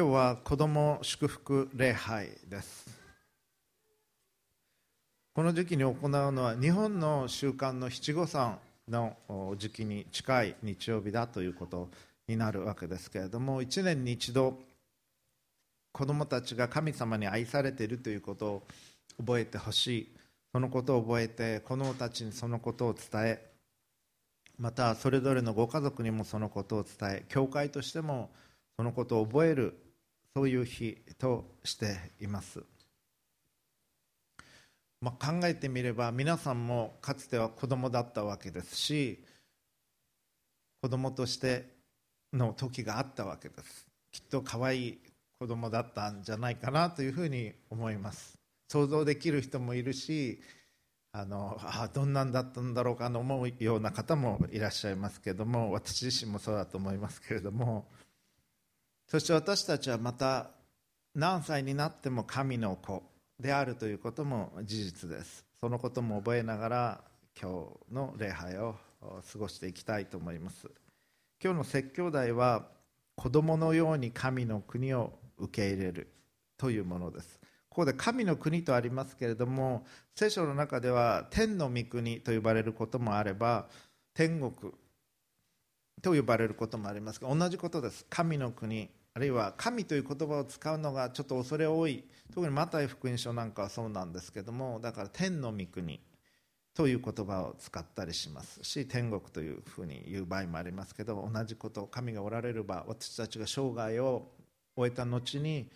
今日は子ども祝福礼拝です。この時期に行うのは日本の習慣の七五三の時期に近い日曜日だということになるわけですけれども1年に一度子どもたちが神様に愛されているということを覚えてほしい。そのことを覚えて子どもたちにそのことを伝えまたそれぞれのご家族にもそのことを伝え教会としてもそのことを覚えるそういう日としています、まあ、考えてみれば皆さんもかつては子供だったわけですし子供としての時があったわけです。きっと可愛い子供だったんじゃないかなというふうに思います。想像できる人もいるしあのあどんなんだったんだろうかと思うような方もいらっしゃいますけども私自身もそうだと思いますけれどもそして私たちはまた何歳になっても神の子であるということも事実です。そのことも覚えながら今日の礼拝を過ごしていきたいと思います。今日の説教題は子供のように神の国を受け入れるというものです。ここで神の国とありますけれども聖書の中では天の御国と呼ばれることもあれば天国と呼ばれることもありますが同じことです。神の国るいは神という言葉を使うのがちょっと恐れ多い。特にマタイ福音書なんかはそうなんですけどもだから天の御国という言葉を使ったりしますし天国というふうに言う場合もありますけど同じこと神がおられれば私たちが生涯を終えた後に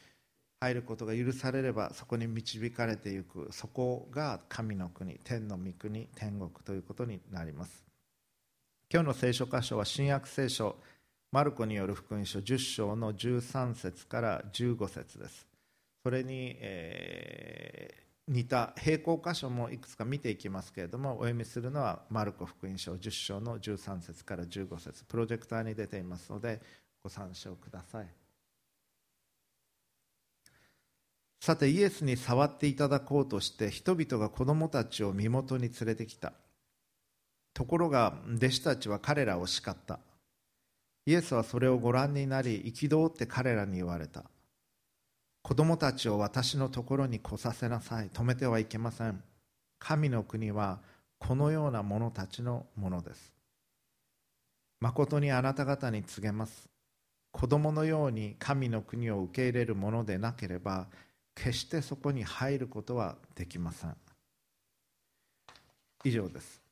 入ることが許されればそこに導かれていく。そこが神の国天の御国天国ということになります。今日の聖書箇所は新約聖書マルコによる福音書10章の13節から15節です。それに、えー、似た並行箇所もいくつか見ていきますけれどもお読みするのはマルコ福音書10章の13節から15節。プロジェクターに出ていますのでご参照ください。さてイエスに触っていただこうとして人々が子供たちを身元に連れてきた。ところが弟子たちは彼らを叱った。イエスはそれをご覧になり憤って彼らに言われた。子供たちを私のところに来させなさい。止めてはいけません。神の国はこのような者たちのものです。誠にあなた方に告げます。子供のように神の国を受け入れるものでなければ決してそこに入ることはできません。以上です。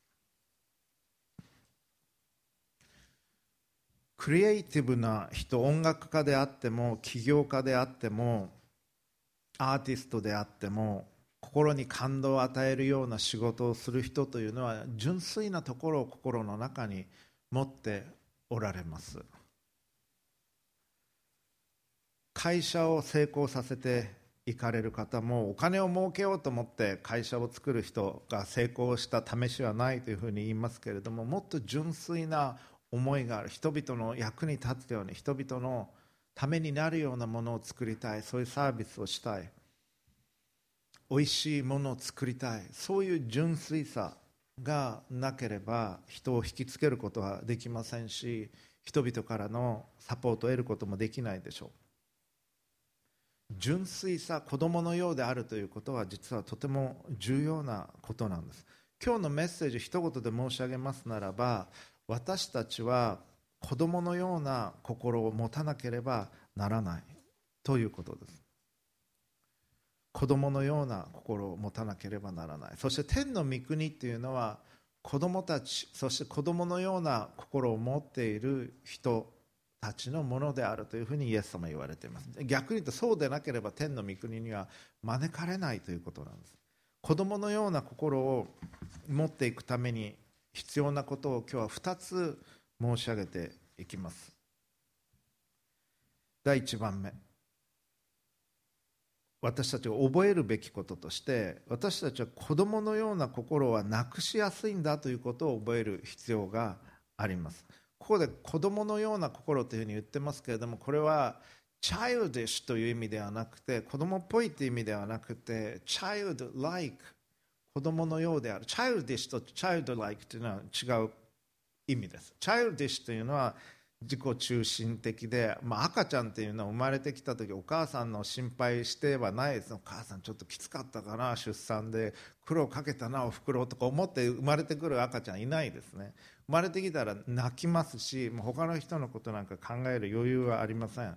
クリエイティブな人音楽家であっても起業家であってもアーティストであっても心に感動を与えるような仕事をする人というのは純粋なところを心の中に持っておられます。会社を成功させていかれる方もお金を儲けようと思って会社を作る人が成功した試しはないというふうに言いますけれどももっと純粋な思いがある。人々の役に立つように人々のためになるようなものを作りたい。そういうサービスをしたい。美味しいものを作りたい。そういう純粋さがなければ人を引きつけることはできませんし人々からのサポートを得ることもできないでしょう。純粋さ子供のようであるということは実はとても重要なことなんです。今日のメッセージ一言で申し上げますならば私たちは子供のような心を持たなければならないということです。子供のような心を持たなければならない。そして天の御国っていうのは子供たちそして子供のような心を持っている人たちのものであるというふうにイエス様は言われています。逆に言うとそうでなければ天の御国には招かれないということなんです。子供のような心を持っていくために必要なことを今日は2つ申し上げていきます。第1番目。私たちが覚えるべきこととして私たちは子供のような心はなくしやすいんだということを覚える必要があります。ここで子供のような心というふうに言ってますけれどもこれはチャイルディッシュという意味ではなくて子供っぽいという意味ではなくてチャイルド like 子供のようである。チャイルディッシュとチャイルドライクというのは違う意味です。チャイルディッシュというのは自己中心的で、まあ、赤ちゃんっていうのは生まれてきた時お母さんの心配してはないです。お母さんちょっときつかったかな。出産で苦労かけたなおふくろとか思って生まれてくる赤ちゃんいないですね。生まれてきたら泣きますしもう他の人のことなんか考える余裕はありません。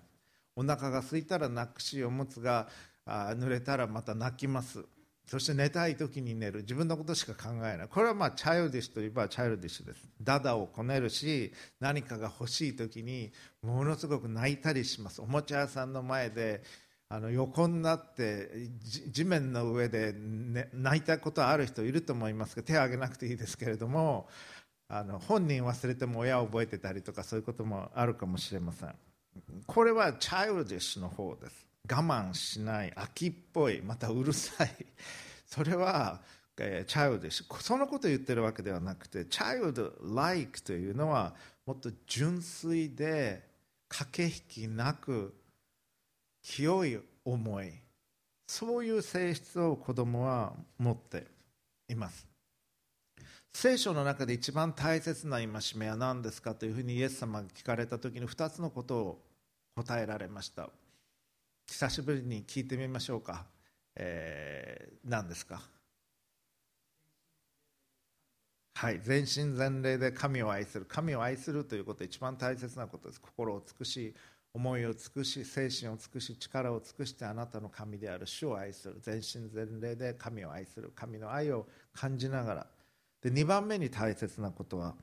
お腹が空いたら泣くしおむつが濡れたらまた泣きます。そして寝たい時に寝る。自分のことしか考えない。これはまあチャイルディッシュといえばチャイルディッシュです。ダダをこねるし何かが欲しい時にものすごく泣いたりします。おもちゃ屋さんの前であの横になって地面の上で、ね、泣いたことある人いると思いますが手を挙げなくていいですけれどもあの本人忘れても親を覚えてたりとかそういうこともあるかもしれません。これはチャイルディッシュの方です。我慢しない秋っぽいまたうるさい。それは、えー、チャイルドそのことを言ってるわけではなくてチャイルド like というのはもっと純粋で駆け引きなく清い思い。そういう性質を子供は持っています。聖書の中で一番大切な戒めは何ですかというふうにイエス様が聞かれた時に2つのことを答えられました。久しぶりに聞いてみましょうか、えー、何ですか？はい全身全霊で神を愛する。神を愛するということは一番大切なことです。心を尽くし思いを尽くし精神を尽くし力を尽くしてあなたの神である。主を愛する。全身全霊で神を愛する。神の愛を感じながら。で2番目に大切なことは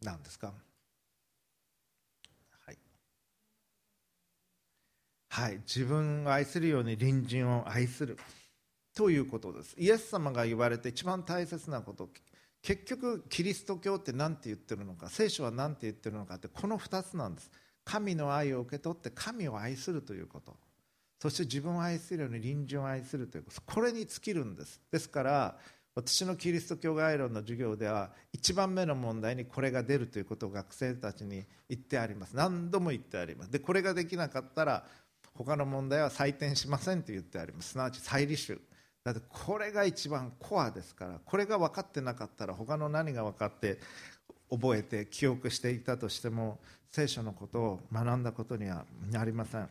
何ですか？はい、自分を愛するように隣人を愛する。ということです。イエス様が言われて一番大切なこと。結局キリスト教って何て言ってるのか。聖書は何て言ってるのかってこの2つなんです。神の愛を受け取って神を愛するということ。そして自分を愛するように隣人を愛するということ。これに尽きるんです。ですから私のキリスト教概論の授業では一番目の問題にこれが出るということを学生たちに言ってあります。何度も言ってあります。でこれができなかったら他の問題は採点しませんと言ってあります。すなわち再履修。だってこれが一番コアですから。これが分かってなかったら他の何が分かって覚えて記憶していたとしても聖書のことを学んだことにはなりません。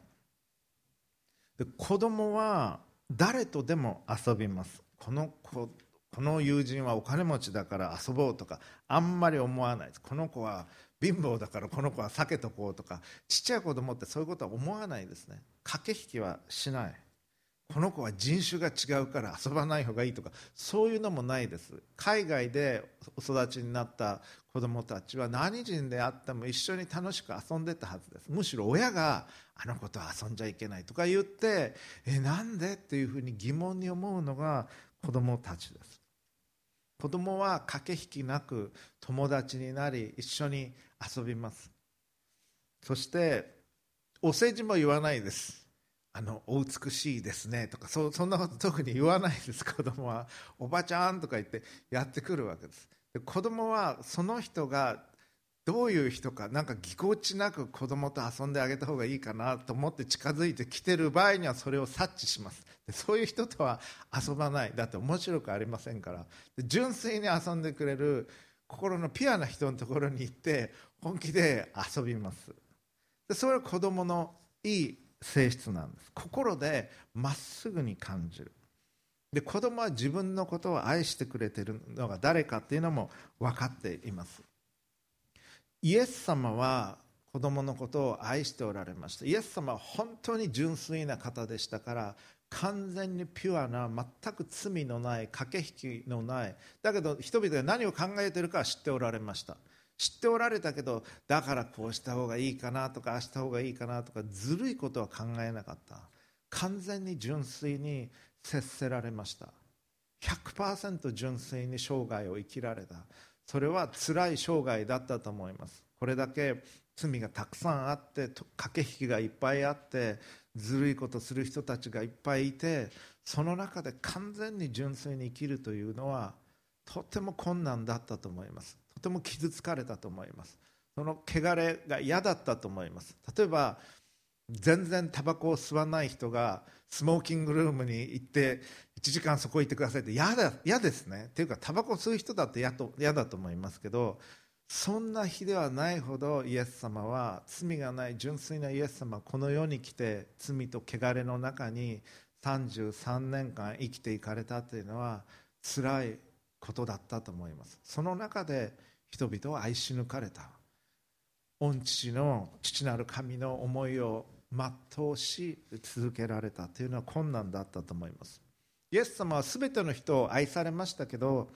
で子供は誰とでも遊びます。この子この友人はお金持ちだから遊ぼうとかあんまり思わないです。この子は貧乏だからこの子は避けとこうとかちっちゃい子供ってそういうことは思わないですね。駆け引きはしない。この子は人種が違うから遊ばない方がいいとか。そういうのもないです。海外でお育ちになった子供たちは何人であっても一緒に楽しく遊んでたはずです。むしろ親があの子と遊んじゃいけないとか言ってえなんでっていうふうに疑問に思うのが子供たちです。子供は駆け引きなく友達になり一緒に遊びます。そしてお世辞も言わないです。あのお美しいですね。とかそそんなこと特に言わないです。子供はおばちゃんとか言ってやってくるわけです。で子供はその人がどういう人かなんかぎこちなく子供と遊んであげた方がいいかなと思って近づいてきてる場合にはそれを察知します。でそういう人とは遊ばない。だって面白くありませんから。純粋に遊んでくれる心のピュアな人のところに行って本気で遊びます。それは子供のいい性質なんです。心でまっすぐに感じる。で子供は自分のことを愛してくれてるのが誰かっていうのも分かっています。イエス様は子供のことを愛しておられました。イエス様は本当に純粋な方でしたから完全にピュアな全く罪のない駆け引きのない。だけど人々が何を考えているかは知っておられました。知っておられたけどだからこうした方がいいかなとかあした方がいいかなとかずるいことは考えなかった。完全に純粋に接せられました。100%純粋に生涯を生きられた。それは辛い生涯だったと思います。これだけ罪がたくさんあって駆け引きがいっぱいあってずるいことする人たちがいっぱいいてその中で完全に純粋に生きるというのはとても困難だったと思います。とても傷つかれたと思います。その汚れが嫌だったと思います。例えば全然タバコを吸わない人がスモーキングルームに行って1時間そこ行ってくださいって嫌だ嫌ですね。っていうかタバコ吸う人だって嫌と嫌だと思いますけどそんな日ではないほどイエス様は罪がない純粋なイエス様はこの世に来て罪と汚れの中に33年間生きていかれたというのは辛いことだったと思います。その中で人々を愛し抜かれた。御父の父なる神の思いを全うし続けられた。というのは困難だったと思います。イエス様は全ての人を愛されましたけど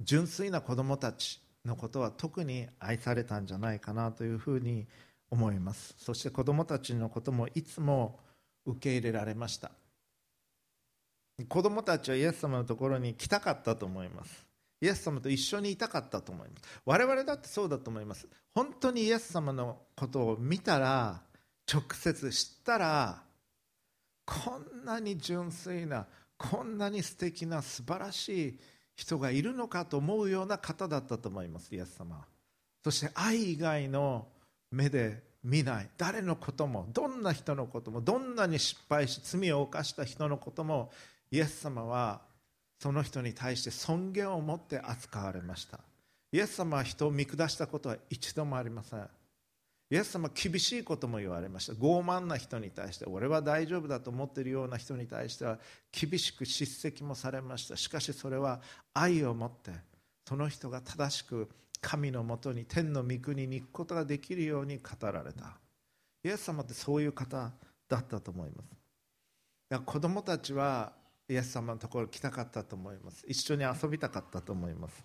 純粋な子供たちのことは特に愛されたんじゃないかなというふうに思います。そして子供たちのこともいつも受け入れられました。子供たちはイエス様のところに来たかったと思います。イエス様と一緒にいたかったと思います。我々だってそうだと思います。本当にイエス様のことを見たら直接知ったらこんなに純粋なこんなに素敵な素晴らしい人がいるのかと思うような方だったと思いますイエス様。そして愛以外の目で見ない。誰のこともどんな人のこともどんなに失敗し罪を犯した人のこともイエス様はその人に対して尊厳を持って扱われました。イエス様は人を見下したことは一度もありません。イエス様は厳しいことも言われました。傲慢な人に対して俺は大丈夫だと思っているような人に対しては厳しく叱責もされました。しかしそれは愛を持ってその人が正しく神のもとに天の御国に行くことができるように語られた。イエス様ってそういう方だったと思います。子供たちはイエス様のところ来たかったと思います。一緒に遊びたかったと思います。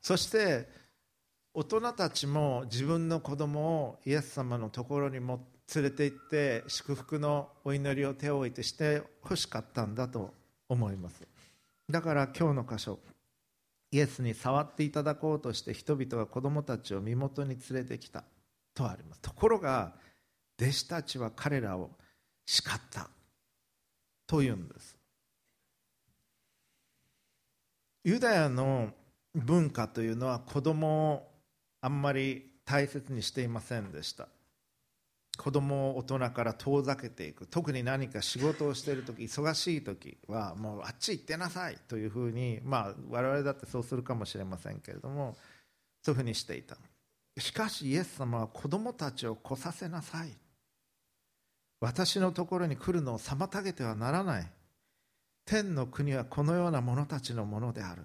そして大人たちも自分の子供をイエス様のところにも連れて行って祝福のお祈りを手を置いてしてほしかったんだと思います。だから今日の箇所イエスに触っていただこうとして人々が子供たちを身元に連れてきたとあります。ところが弟子たちは彼らを叱ったというんです。ユダヤの文化というのは子供をあんまり大切にしていませんでした。子供を大人から遠ざけていく。特に何か仕事をしている時忙しい時はもうあっち行ってなさいというふうにまあ我々だってそうするかもしれませんけれどもそういうふうにしていた。しかしイエス様は子供たちを来させなさい。私のところに来るのを妨げてはならない。天の国はこのような者たちのものである。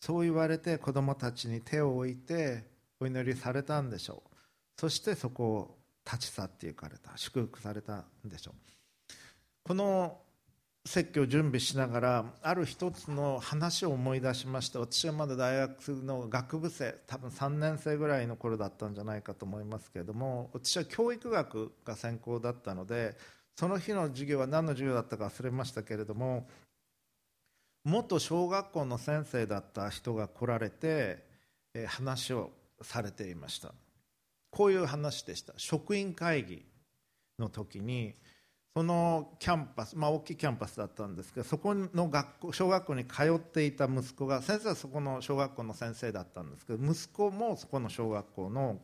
そう言われて子供たちに手を置いてお祈りされたんでしょう。そしてそこを立ち去っていかれた。祝福されたんでしょう。この説教を準備しながらある一つの話を思い出しまして私はまだ大学の学部生多分3年生ぐらいの頃だったんじゃないかと思いますけれども私は教育学が専攻だったのでその日の授業は何の授業だったか忘れましたけれども元小学校の先生だった人が来られて話をされていました。こういう話でした。職員会議の時にそのキャンパス、まあ、大きいキャンパスだったんですけどそこの学校小学校に通っていた息子が先生はそこの小学校の先生だったんですけど息子もそこの小学校の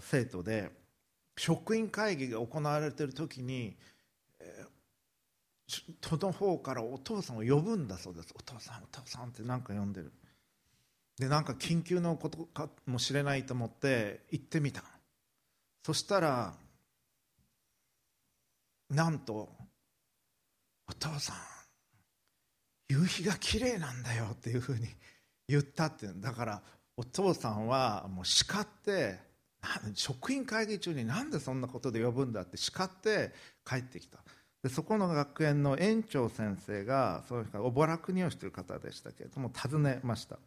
生徒で職員会議が行われている時に、えー、都の方からお父さんを呼ぶんだそうです。お父さんお父さんって何か呼んでる。でなんか緊急のことかもしれないと思って行ってみたそしたらなんと「お父さん夕日が綺麗なんだよ」っていうふうに言ったってだからお父さんはもう叱って職員会議中になんでそんなことで呼ぶんだって叱って帰ってきた。でそこの学園の園長先生がそういうおぼらくにをしている方でしたけれども尋ねました。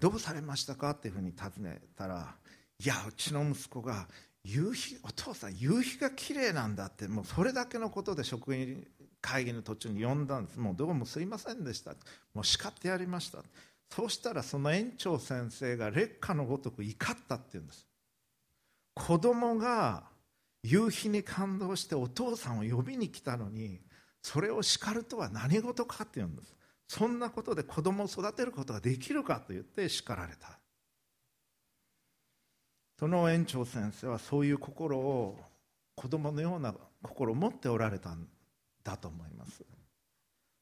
どうされましたかっていうふうに尋ねたらいやうちの息子が夕日お父さん夕日が綺麗なんだってもうそれだけのことで職員会議の途中に呼んだんです。もうどうもすいませんでした。もう叱ってやりました。そうしたらその園長先生が劣化のごとく怒ったって言うんです。子供が夕日に感動してお父さんを呼びに来たのにそれを叱るとは何事かって言うんです。そんなことで子供を育てることができるかと言って叱られた。その園長先生はそういう心を子供のような心を持っておられたんだと思います。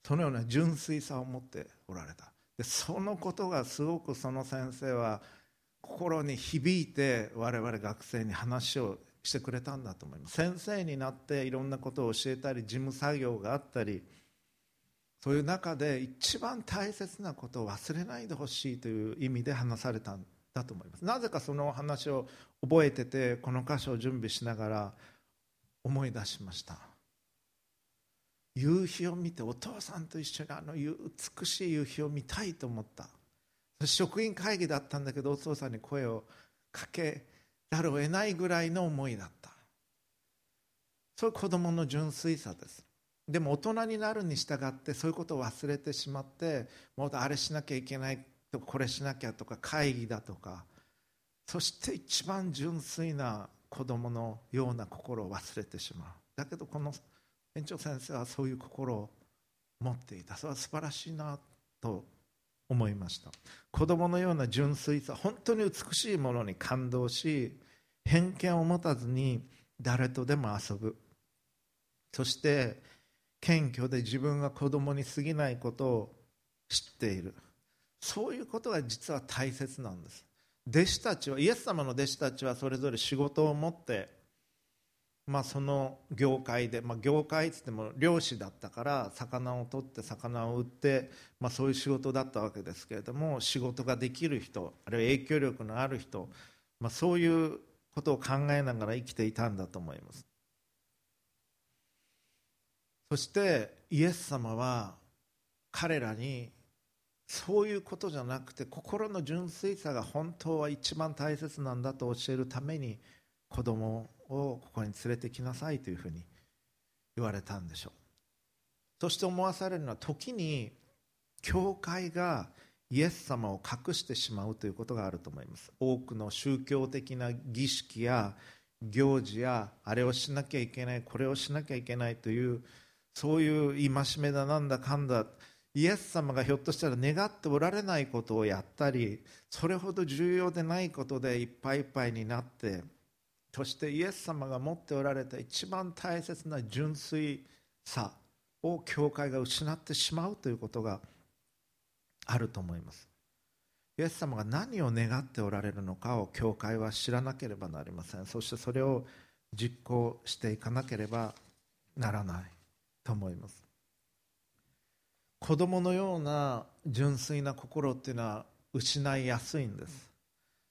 そのような純粋さを持っておられた。でそのことがすごくその先生は心に響いて我々学生に話をしてくれたんだと思います。先生になっていろんなことを教えたり事務作業があったりそういう中で一番大切なことを忘れないでほしいという意味で話されたんだと思います。なぜかその話を覚えててこの箇所を準備しながら思い出しました。夕日を見てお父さんと一緒にあの美しい夕日を見たいと思った。職員会議だったんだけどお父さんに声をかけざるを得ないぐらいの思いだった。そういう子供の純粋さです。でも大人になるに従ってそういうことを忘れてしまってもうあれしなきゃいけないとこれしなきゃとか会議だとか。そして一番純粋な子供のような心を忘れてしまう。だけどこの園長先生はそういう心を持っていた。それは素晴らしいなと思いました。子供のような純粋さ本当に美しいものに感動し偏見を持たずに誰とでも遊ぶ。そして謙虚で自分が子供に過ぎないことを知っている。そういうことが実は大切なんです。弟子たちはイエス様の弟子たちはそれぞれ仕事を持ってまあ、その業界で、まあ、業界っつっても漁師だったから魚を取って魚を売って、まあ、そういう仕事だったわけですけれども仕事ができる人あるいは影響力のある人、まあ、そういうことを考えながら生きていたんだと思います。そしてイエス様は彼らにそういうことじゃなくて心の純粋さが本当は一番大切なんだと教えるために子供ををここに連れてきなさいというふうに言われたんでしょう。そして思わされるのは時に教会がイエス様を隠してしまうということがあると思います。多くの宗教的な儀式や行事やあれをしなきゃいけないこれをしなきゃいけないというそういう戒めだなんだかんだ。イエス様がひょっとしたら願っておられないことをやったりそれほど重要でないことでいっぱいいっぱいになってそしてイエス様が持っておられた一番大切な純粋さを教会が失ってしまうということがあると思います。イエス様が何を願っておられるのかを教会は知らなければなりません。そしてそれを実行していかなければならないと思います。子供のような純粋な心っていうのは失いやすいんです。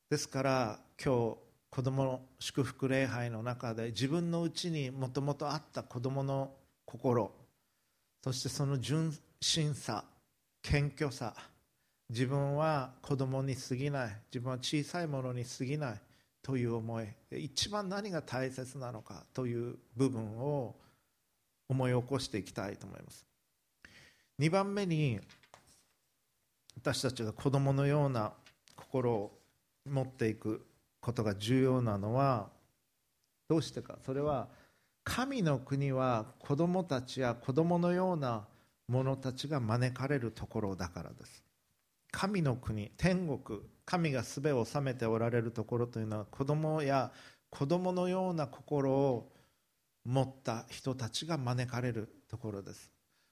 ですから今日子どもの祝福礼拝の中で自分のうちにもともとあった子どもの心そしてその純真さ謙虚さ自分は子供に過ぎない自分は小さいものに過ぎないという思い一番何が大切なのかという部分を思い起こしていきたいと思います。2番目に私たちが子供のような心を持っていくことが重要なのはどうしてか。それは神の国は子供たちや子供のような者たちが招かれるところだからです。神の国天国神がすべを治めておられるところというのは子供や子供のような心を持った人たちが招かれるところです。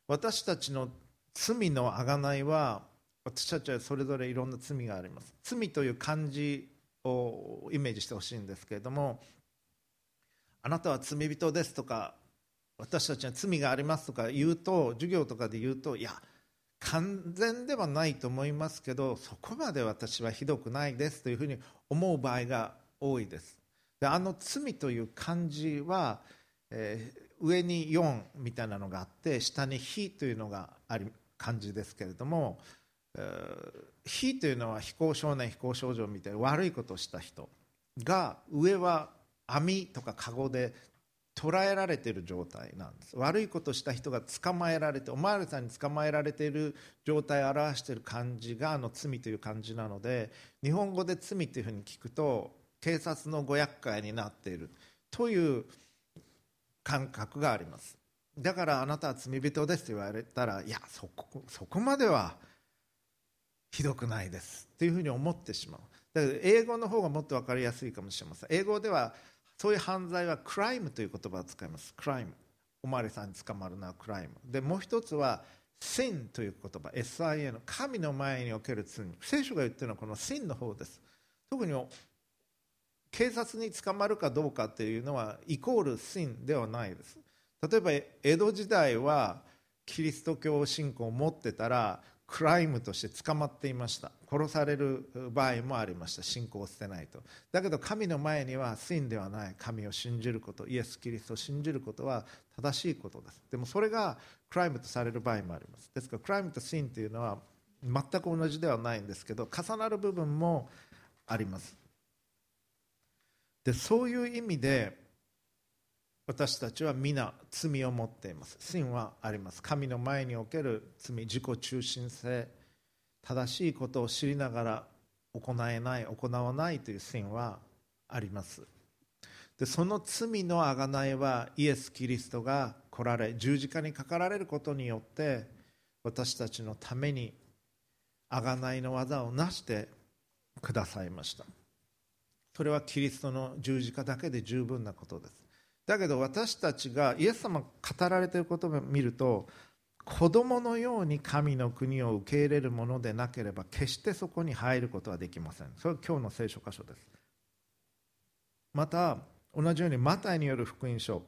私たちの罪の贖いは私たちはそれぞれいろんな罪があります。罪という漢字をイメージしてほしいんですけれどもあなたは罪人ですとか私たちは罪がありますとか言うと授業とかで言うといや完全ではないと思いますけどそこまで私はひどくないですというふうに思う場合が多いです。であの罪という漢字は、えー、上に4みたいなのがあって下に「非」というのがある漢字ですけれども非というのは非行少年非行少女みたいな悪いことをした人が上は網とか籠で捕らえられている状態なんです。悪いことをした人が捕まえられてお巡りさんに捕まえられている状態を表している漢字があの罪という漢字なので日本語で罪というふうに聞くと警察のご厄介になっている。という感覚があります。だからあなたは罪人ですと言われたらいやそこそこまではひどくないですというふうに思ってしまう。だから英語の方がもっと分かりやすいかもしれません。英語ではそういう犯罪はクライムという言葉を使います。クライム。おまわりさんに捕まるのはクライム。でもう一つは sin という言葉。SIN 神の前における罪。聖書が言ってるのはこの sin の方です。特に警察に捕まるかどうかっていうのはイコール sin ではないです。例えば江戸時代はキリスト教信仰を持ってたらクライムとして捕まっていました。殺される場合もありました。信仰を捨てないと。だけど神の前には真ではない。神を信じること。イエス・キリストを信じることは正しいことです。でもそれがクライムとされる場合もあります。ですからクライムとシンというのは全く同じではないんですけど重なる部分もあります。でそういう意味で私たちは皆罪を持っています。真はあります。神の前における罪自己中心性正しいことを知りながら行えない行わないという真はあります。でその罪の贖いはイエス・キリストが来られ十字架にかかられることによって私たちのために贖いの技を成してくださいました。それはキリストの十字架だけで十分なことです。だけど私たちがイエス様が語られていることを見ると子供のように神の国を受け入れるものでなければ決してそこに入ることはできません。それは今日の聖書箇所です。また同じようにマタイによる福音書。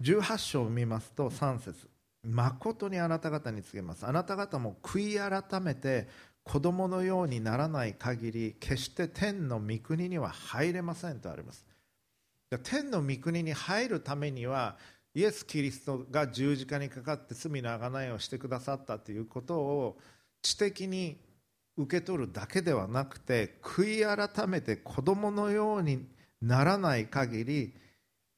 18章を見ますと3節。誠にあなた方に告げます。あなた方も悔い改めて子供のようにならない限り決して天の御国には入れませんとあります。天の御国に入るためにはイエス・キリストが十字架にかかって罪の贖いをしてくださったということを知的に受け取るだけではなくて悔い改めて子供のようにならない限り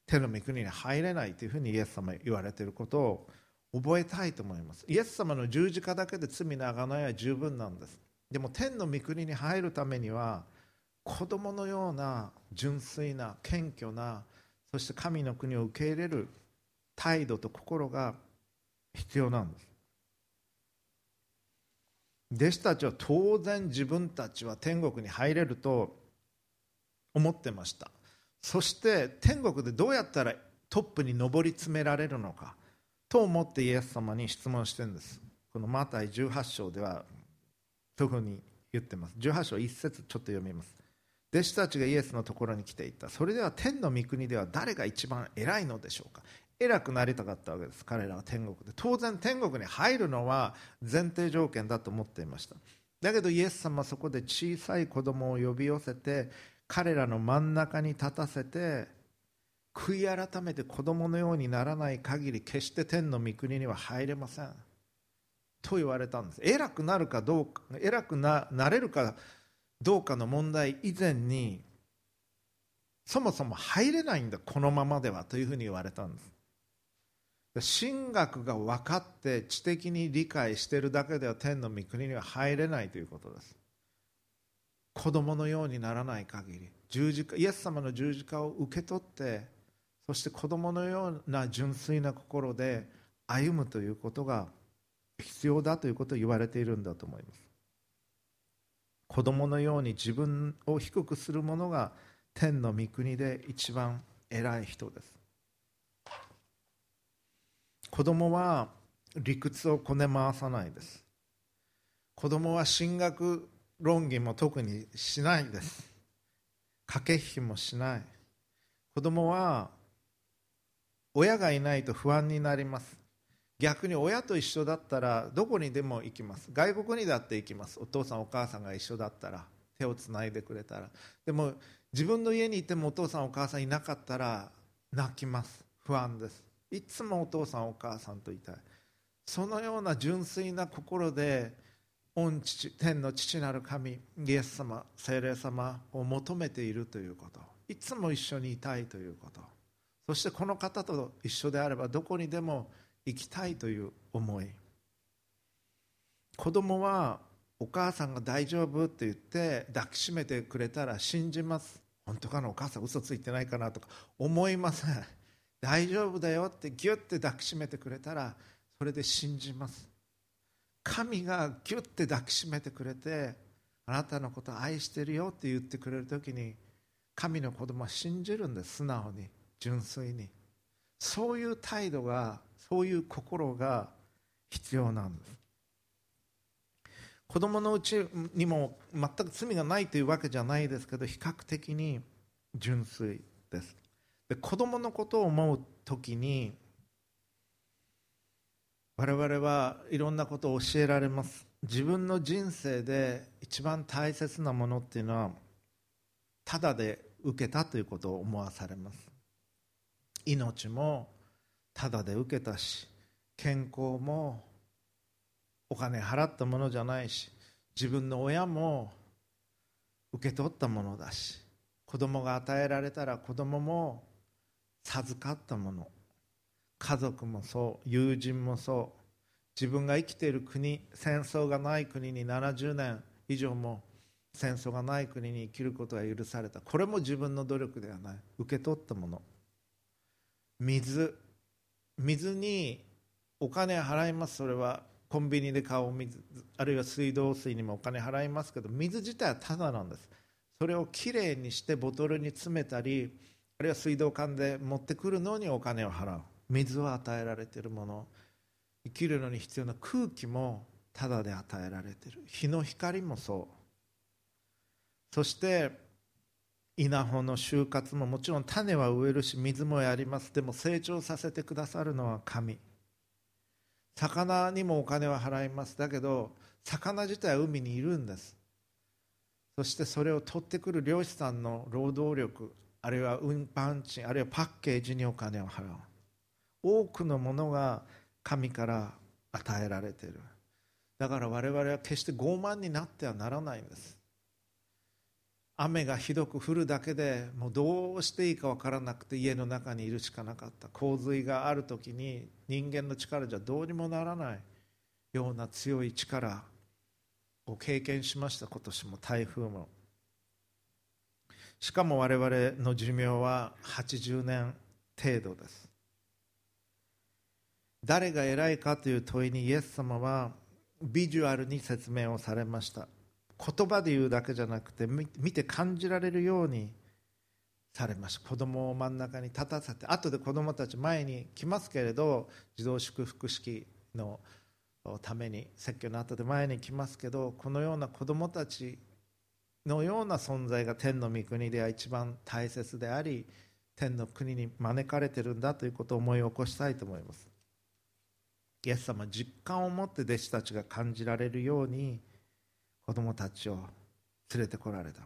天の御国に入れないというふうにイエス様言われていることを覚えたいと思います。イエス様の十字架だけで罪の贖いは十分なんです。でも天の御国に入るためには子供のような純粋な謙虚なそして神の国を受け入れる態度と心が必要なんです。弟子たちは当然自分たちは天国に入れると思ってました。そして天国でどうやったらトップに上り詰められるのかと思ってイエス様に質問してるんです。このマタイ18章ではそういうふうに言ってます。18章1節ちょっと読みます。弟子たちがイエスのところに来ていた。それでは天の御国では誰が一番偉いのでしょうか？偉くなりたかったわけです。彼らは天国で。当然天国に入るのは前提条件だと思っていました。だけどイエス様はそこで小さい子供を呼び寄せて彼らの真ん中に立たせて悔い改めて子供のようにならない限り決して天の御国には入れません。と言われたんです。偉くなるかどうか偉くなれるかどうかの問題以前にそもそも入れないんだこのままではというふうに言われたんです。神学が分かって知的に理解しているだけでは天の御国には入れないということです。子供のようにならない限り十字架イエス様の十字架を受け取ってそして子供のような純粋な心で歩むということが必要だということを言われているんだと思います。子供のように自分を低くする者が天の御国で一番偉い人です。子供は理屈をこね回さないです。子供は進学論議も特にしないです。駆け引きもしない。子供は親がいないと不安になります。逆に親と一緒だったらどこにでも行きます。外国にだって行きます。お父さんお母さんが一緒だったら手をつないでくれたら。でも自分の家にいてもお父さんお母さんいなかったら泣きます。不安です。いつもお父さんお母さんといたい。そのような純粋な心で御父天の父なる神イエス様精霊様を求めているということ。いつも一緒にいたいということ。そしてこの方と一緒であればどこにでも行きたいという思い。子供はお母さんが大丈夫って言って抱きしめてくれたら信じます。本当かなお母さん嘘ついてないかなとか思いません。大丈夫だよってギュッて抱きしめてくれたらそれで信じます。神がギュッて抱きしめてくれてあなたのこと愛してるよって言ってくれる時に神の子供は信じるんです素直に。純粋に。そういう態度がそういう心が必要なんです。子供のうちにも全く罪がないというわけじゃないですけど比較的に純粋です。で子供のことを思う時に我々はいろんなことを教えられます。自分の人生で一番大切なものっていうのはただで受けたということを思わされます。命もただで受けたし健康もお金払ったものじゃないし自分の親も受け取ったものだし子供が与えられたら子供も授かったもの家族もそう友人もそう自分が生きている国戦争がない国に70年以上も戦争がない国に生きることが許された。これも自分の努力ではない。受け取ったもの。水。水にお金払います。それはコンビニで買う水あるいは水道水にもお金払いますけど水自体はただなんです。それをきれいにしてボトルに詰めたりあるいは水道管で持ってくるのにお金を払う。水は与えられているもの。生きるのに必要な空気もただで与えられている。日の光もそう。そして稲穂の収穫ももちろん種は植えるし水もやります。でも成長させてくださるのは神。魚にもお金は払います。だけど魚自体は海にいるんです。そしてそれを取ってくる漁師さんの労働力あるいは運搬賃あるいはパッケージにお金を払う。多くのものが神から与えられている。だから我々は決して傲慢になってはならないんです。雨がひどく降るだけでもうどうしていいか分からなくて家の中にいるしかなかった。洪水がある時に人間の力じゃどうにもならない。ような強い力を経験しました。今年も台風も。しかも我々の寿命は80年程度です。誰が偉いかという問いにイエス様はビジュアルに説明をされました。言葉で言うだけじゃなくて見て感じられるようにされました。子供を真ん中に立たせて後で子供たち前に来ますけれど児童祝福式のために説教の後で前に来ますけどこのような子供たちのような存在が天の御国では一番大切であり天の国に招かれてるんだということを思い起こしたいと思います。イエス様実感を持って弟子たちが感じられるように子供たちを連れてこられた。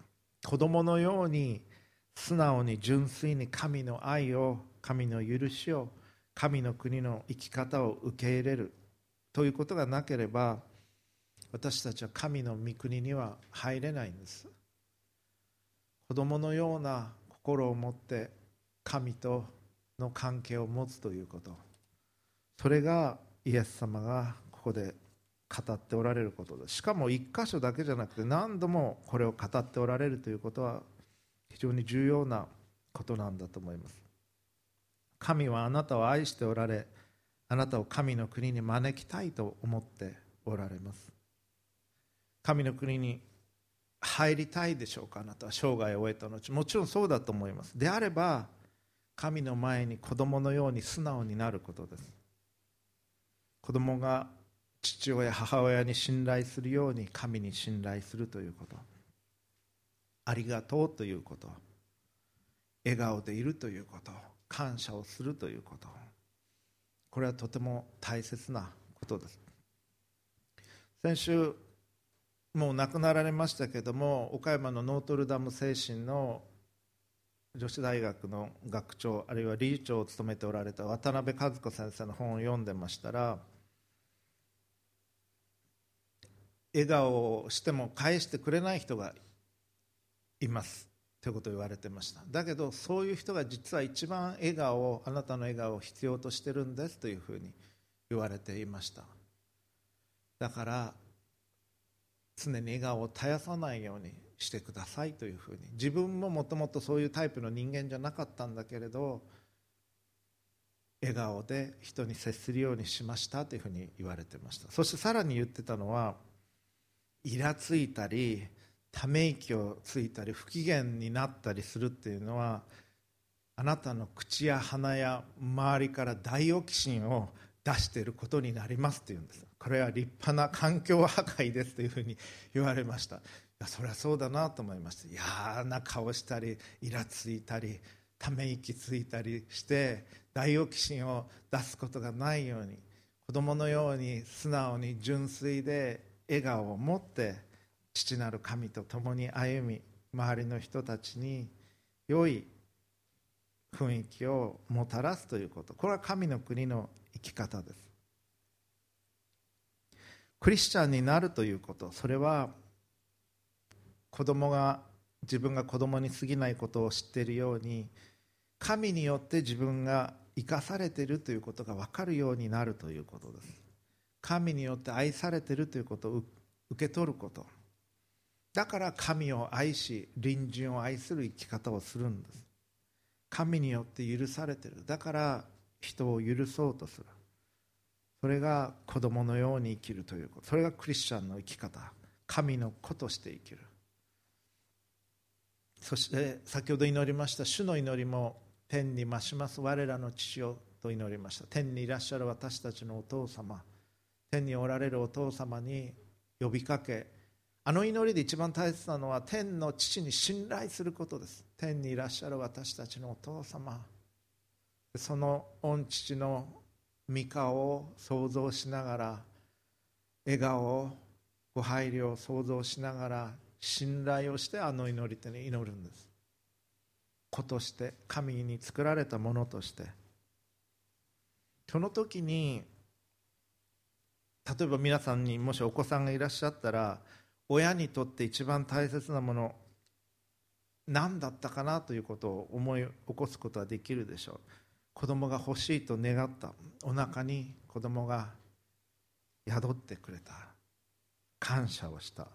子供のように素直に純粋に神の愛を神の許しを神の国の生き方を受け入れる。ということがなければ私たちは神の御国には入れないんです。子供のような心を持って神との関係を持つということ。それがイエス様がここで語っておられることでしかも1箇所だけじゃなくて何度もこれを語っておられるということは非常に重要なことなんだと思います。神はあなたを愛しておられあなたを神の国に招きたいと思っておられます。神の国に入りたいでしょうかあなたは生涯を終えた後。もちろんそうだと思います。であれば神の前に子供のように素直になることです。子供が父親母親に信頼するように神に信頼するということ。ありがとうということ。笑顔でいるということ。感謝をするということ。これはとても大切なことです。先週もう亡くなられましたけども岡山のノートルダム精神の女子大学の学長あるいは理事長を務めておられた渡辺和子先生の本を読んでましたら笑顔をしても返してくれない人がいますということを言われてました。だけどそういう人が実は一番笑顔をあなたの笑顔を必要としてるんですというふうに言われていました。だから常に笑顔を絶やさないようにしてくださいというふうに。自分ももともとそういうタイプの人間じゃなかったんだけれど笑顔で人に接するようにしましたというふうに言われてました。そしてさらに言ってたのはイラついたりため息をついたり不機嫌になったりするっていうのはあなたの口や鼻や周りからダイオキシンを出していることになりますというんです。これは立派な環境破壊ですというふうに言われました。いやそれはそうだなと思いました嫌な顔したりイラついたりため息ついたりしてダイオキシンを出すことがないように子供のように素直に純粋で笑顔を持って父なる神と共に歩み周りの人たちに良い雰囲気をもたらすということ。これは神の国の生き方です。クリスチャンになるということ。それは子供が自分が子供に過ぎないことを知っているように神によって自分が生かされているということが分かるようになるということです。神によって愛されているということを受け取ること。だから神を愛し隣人を愛する生き方をするんです。神によって許されている。だから人を許そうとする。それが子供のように生きるということ。それがクリスチャンの生き方。神の子として生きる。そして先ほど祈りました主の祈りも天に増します。我らの父よと祈りました。天にいらっしゃる私たちのお父様。天におられるお父様に呼びかけあの祈りで一番大切なのは天の父に信頼することです。天にいらっしゃる私たちのお父様。その御父の御顔を想像しながら笑顔ご配慮を想像しながら信頼をしてあの祈り手に祈るんです。子として神に作られたものとして。その時に例えば皆さんにもしお子さんがいらっしゃったら親にとって一番大切なもの何だったかなということを思い起こすことはできるでしょう。子供が欲しいと願った。お腹に子供が宿ってくれた。感謝をした。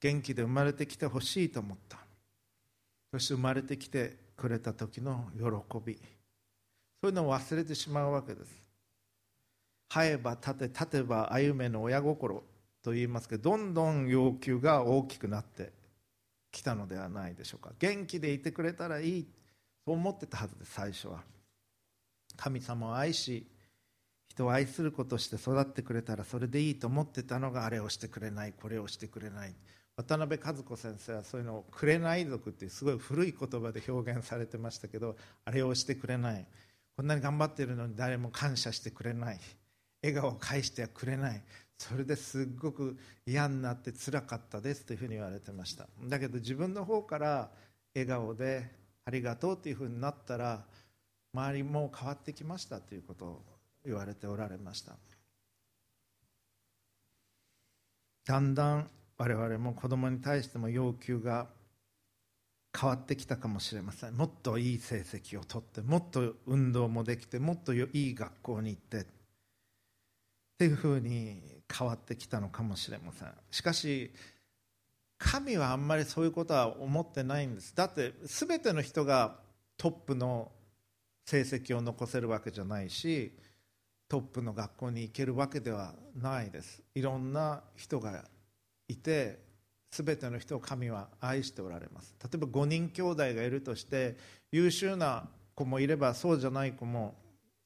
元気で生まれてきてほしいと思った。そして生まれてきてくれた時の喜び。そういうのを忘れてしまうわけです。生えば立て立てば歩めの親心と言いますけどどんどん要求が大きくなってきたのではないでしょうか。元気でいてくれたらいいそう思ってたはずです最初は。神様を愛し人を愛することして育ってくれたらそれでいいと思ってたのがあれをしてくれないこれをしてくれない。渡辺和子先生はそういうのを「くれない族」っていうすごい古い言葉で表現されてましたけどあれをしてくれない。こんなに頑張ってるのに誰も感謝してくれない。笑顔を返してはくれない。それですっごく嫌になってつらかったですというふうに言われてました。だけど自分の方から笑顔でありがとうというふうになったら周りも変わってきましたということを言われておられました。だんだん我々も子供に対しても要求が変わってきたかもしれません。もっといい成績を取ってもっと運動もできてもっといい学校に行ってっていうふうに変わってきたのかもしれません。しかし神はあんまりそういうことは思ってないんです。だって全ての人がトップの成績を残せるわけじゃないしトップの学校に行けるわけではないです。いろんな人がいて全ての人を神は愛しておられます。例えば5人兄弟がいるとして優秀な子もいればそうじゃない子も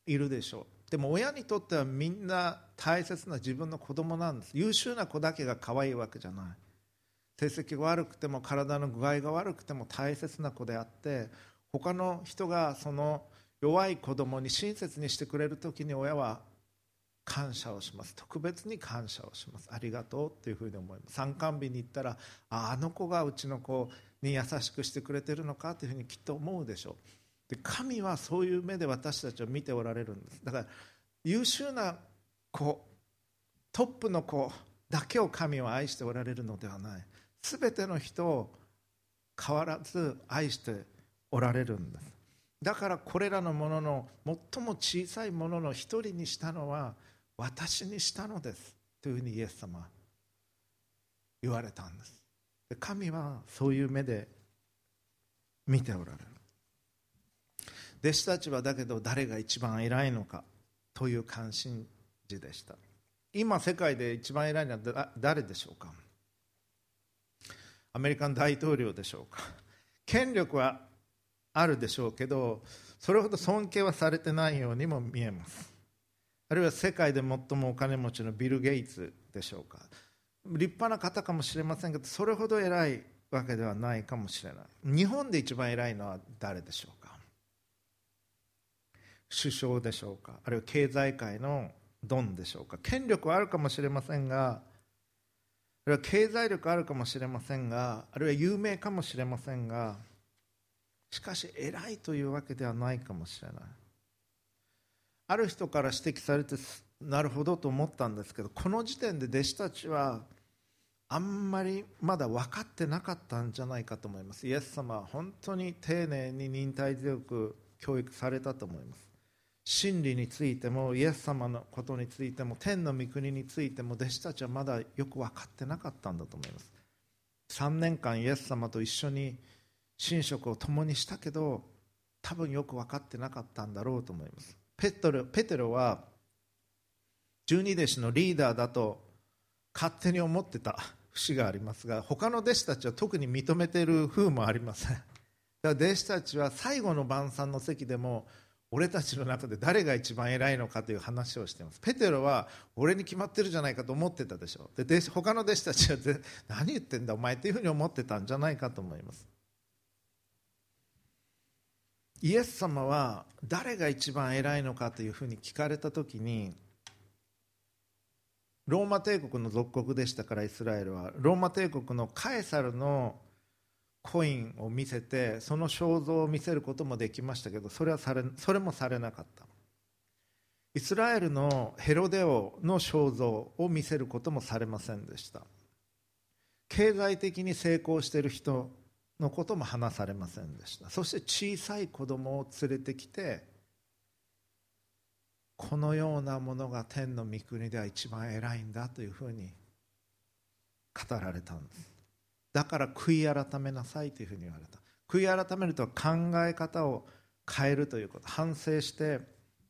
いるでしょう。でも親にとってはみんな大切な自分の子供なんです。優秀な子だけが可愛いわけじゃない。成績が悪くても体の具合が悪くても大切な子であって他の人がその弱い子供に親切にしてくれる時に親は感謝をします。特別に感謝をします。ありがとうというふうに思います。参観日に行ったらああの子がうちの子に優しくしてくれてるのかというふうにきっと思うでしょう。で神はそういう目で私たちを見ておられるんです。だから優秀な子トップの子だけを神は愛しておられるのではない。全ての人を変わらず愛しておられるんです。だからこれらのものの最も小さいものの一人にしたのは私にしたのです。というふうにイエス様は言われたんです。神はそういう目で見ておられる。弟子たちはだけど誰が一番偉いのかという関心事でした。今世界で一番偉いのは誰でしょうか？アメリカン大統領でしょうか？権力はあるでしょうけどそれほど尊敬はされてないようにも見えます。あるいは世界で最もお金持ちのビル・ゲイツでしょうか？立派な方かもしれませんけどそれほど偉いわけではないかもしれない。日本で一番偉いのは誰でしょう？首相でしょうか？あるいは経済界のドンでしょうか？権力はあるかもしれませんがあるいは経済力あるかもしれませんがあるいは有名かもしれませんがしかし偉いというわけではないかもしれない。ある人から指摘されてなるほどと思ったんですけどこの時点で弟子たちはあんまりまだ分かってなかったんじゃないかと思います。イエス様は本当に丁寧に忍耐強く教育されたと思います。真理についてもイエス様のことについても天の御国についても弟子たちはまだよく分かってなかったんだと思います。3年間イエス様と一緒に寝食を共にしたけど多分よく分かってなかったんだろうと思います。ペトロペテロは十二弟子のリーダーだと勝手に思ってた 節がありますが他の弟子たちは特に認めている風もありません。だから弟子たちは最後の晩餐の席でも俺たちの中で誰が一番偉いのかという話をしています。ペテロは俺に決まってるじゃないかと思ってたでしょ。うで他の弟子たちは 何言ってんだお前というふうに思ってたんじゃないかと思います。イエス様は誰が一番偉いのかというふうに聞かれた時にローマ帝国の属国でしたからイスラエルは。ローマ帝国のカエサルのコインを見せてその肖像を見せることもできましたけどそれはされそれもされなかった。イスラエルのヘロデオの肖像を見せることもされませんでした。経済的に成功している人のことも話されませんでした。そして小さい子供を連れてきてこのようなものが天の御国では一番偉いんだというふうに語られたんです。だから悔い改めなさいというふうに言われた。悔い改めるとは考え方を変えるということ。反省して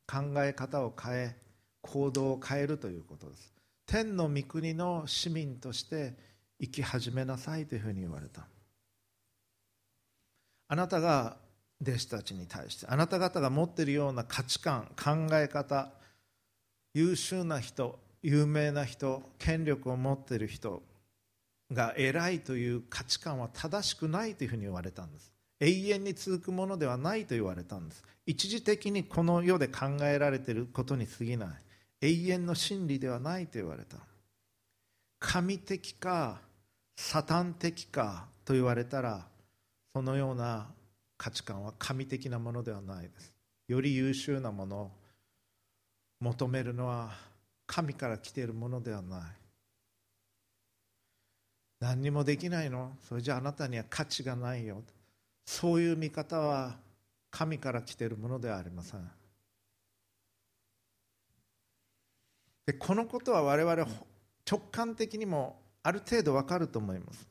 考え方を変え行動を変えるということです。天の御国の市民として生き始めなさいというふうに言われた。あなたが弟子たちに対してあなた方が持っているような価値観考え方優秀な人有名な人権力を持っている人が偉いという価値観は正しくないというふうに言われたんです。永遠に続くものではないと言われたんです。一時的にこの世で考えられていることに過ぎない。永遠の真理ではないと言われた。神的かサタン的かと言われたらそのような価値観は神的なものではないです。より優秀なものを求めるのは神から来ているものではない。何にもできないの？それじゃああなたには価値がないよ。そういう見方は神から来ているものではありません。でこのことは我々直感的にもある程度わかると思います。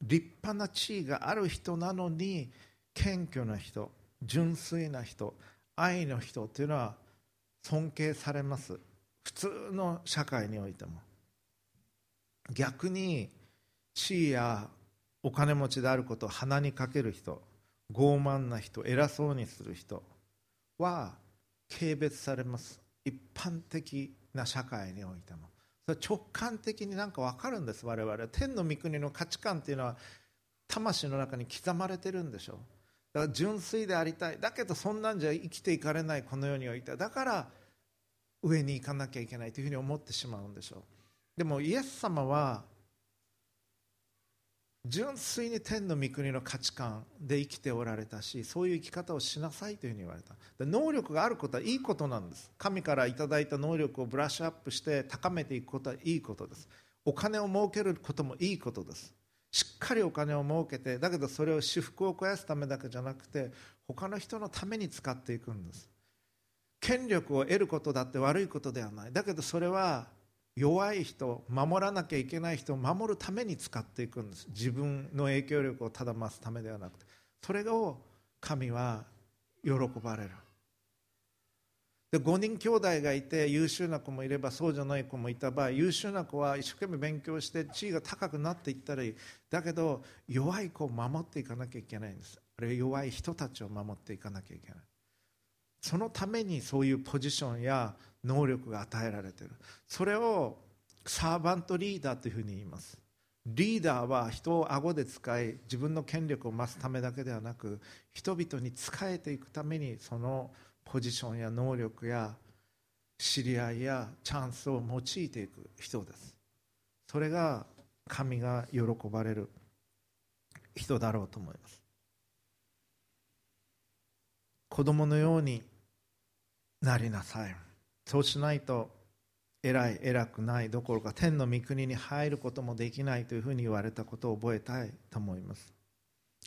立派な地位がある人なのに謙虚な人純粋な人愛の人というのは尊敬されます。普通の社会においても。逆に地位やお金持ちであることを鼻にかける人傲慢な人偉そうにする人は軽蔑されます。一般的な社会においても。それ直感的になんか分かるんです。我々天の御国の価値観っていうのは魂の中に刻まれてるんでしょう。だから純粋でありたい。だけどそんなんじゃ生きていかれない。この世においてだから上に行かなきゃいけないというふうに思ってしまうんでしょう。でもイエス様は純粋に天の御国の価値観で生きておられたしそういう生き方をしなさいというふうに言われた。能力があることはいいことなんです。神からいただいた能力をブラッシュアップして高めていくことはいいことです。お金を儲けることもいいことです。しっかりお金を儲けてだけどそれを私腹を肥やすためだけじゃなくて他の人のために使っていくんです。権力を得ることだって悪いことではない。だけどそれは弱い人守らなきゃいけない人を守るために使っていくんです。自分の影響力をただ増すためではなくて。それを神は喜ばれる。で5人兄弟がいて優秀な子もいればそうじゃない子もいた場合優秀な子は一生懸命勉強して地位が高くなっていったらいい。だけど弱い子を守っていかなきゃいけないんです。あるいは弱い人たちを守っていかなきゃいけない。そのためにそういうポジションや能力が与えられている。それをサーバントリーダーというふうに言います。リーダーは人を顎で使い自分の権力を増すためだけではなく人々に仕えていくためにそのポジションや能力や知り合いやチャンスを用いていく人です。それが神が喜ばれる人だろうと思います。子供のようになりなさい。そうしないと偉い偉くないどころか天の御国に入ることもできないというふうに言われたことを覚えたいと思います。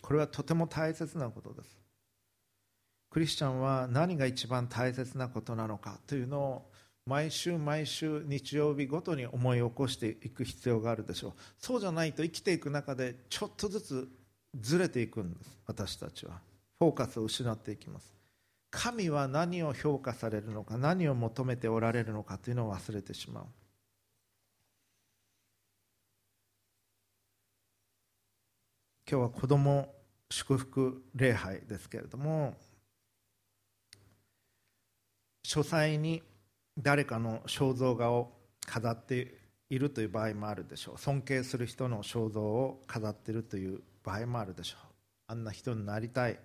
これはとても大切なことです。クリスチャンは何が一番大切なことなのかというのを毎週毎週日曜日ごとに思い起こしていく必要があるでしょう。そうじゃないと生きていく中でちょっとずつずれていくんです。私たちは。フォーカスを失っていきます。神は何を評価されるのか何を求めておられるのかというのを忘れてしまう。今日は子供祝福礼拝ですけれども書斎に誰かの肖像画を飾っているという場合もあるでしょう。尊敬する人の肖像を飾っているという場合もあるでしょう。あんな人になりたい。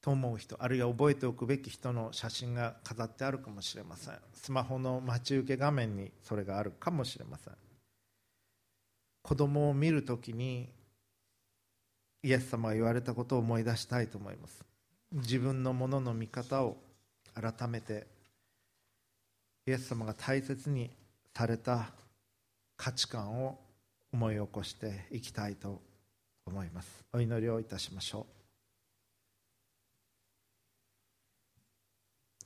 と思う人あるいは覚えておくべき人の写真が飾ってあるかもしれません。スマホの待ち受け画面にそれがあるかもしれません。子供を見るときにイエス様が言われたことを思い出したいと思います。自分のものの見方を改めてイエス様が大切にされた価値観を思い起こしていきたいと思います。お祈りをいたしましょう。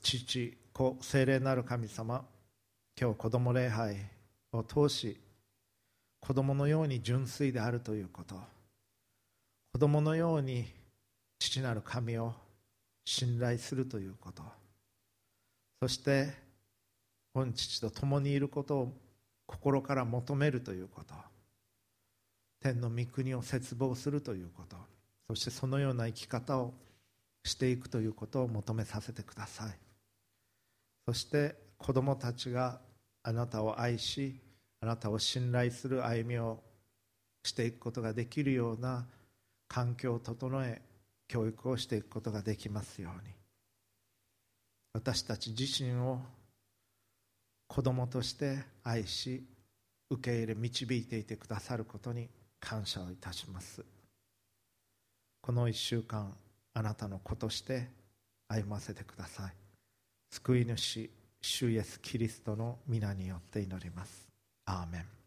父子聖霊なる神様今日子供礼拝を通し子供のように純粋であるということ子供のように父なる神を信頼するということそして御父と共にいることを心から求めるということ天の御国を切望するということそしてそのような生き方をしていくということを求めさせてください。そして子供たちがあなたを愛しあなたを信頼する歩みをしていくことができるような環境を整え教育をしていくことができますように。私たち自身を子供として愛し受け入れ導いていてくださることに感謝をいたします。この1週間あなたの子として歩ませてください。救い主主イエスキリストの皆によって祈ります。アーメン。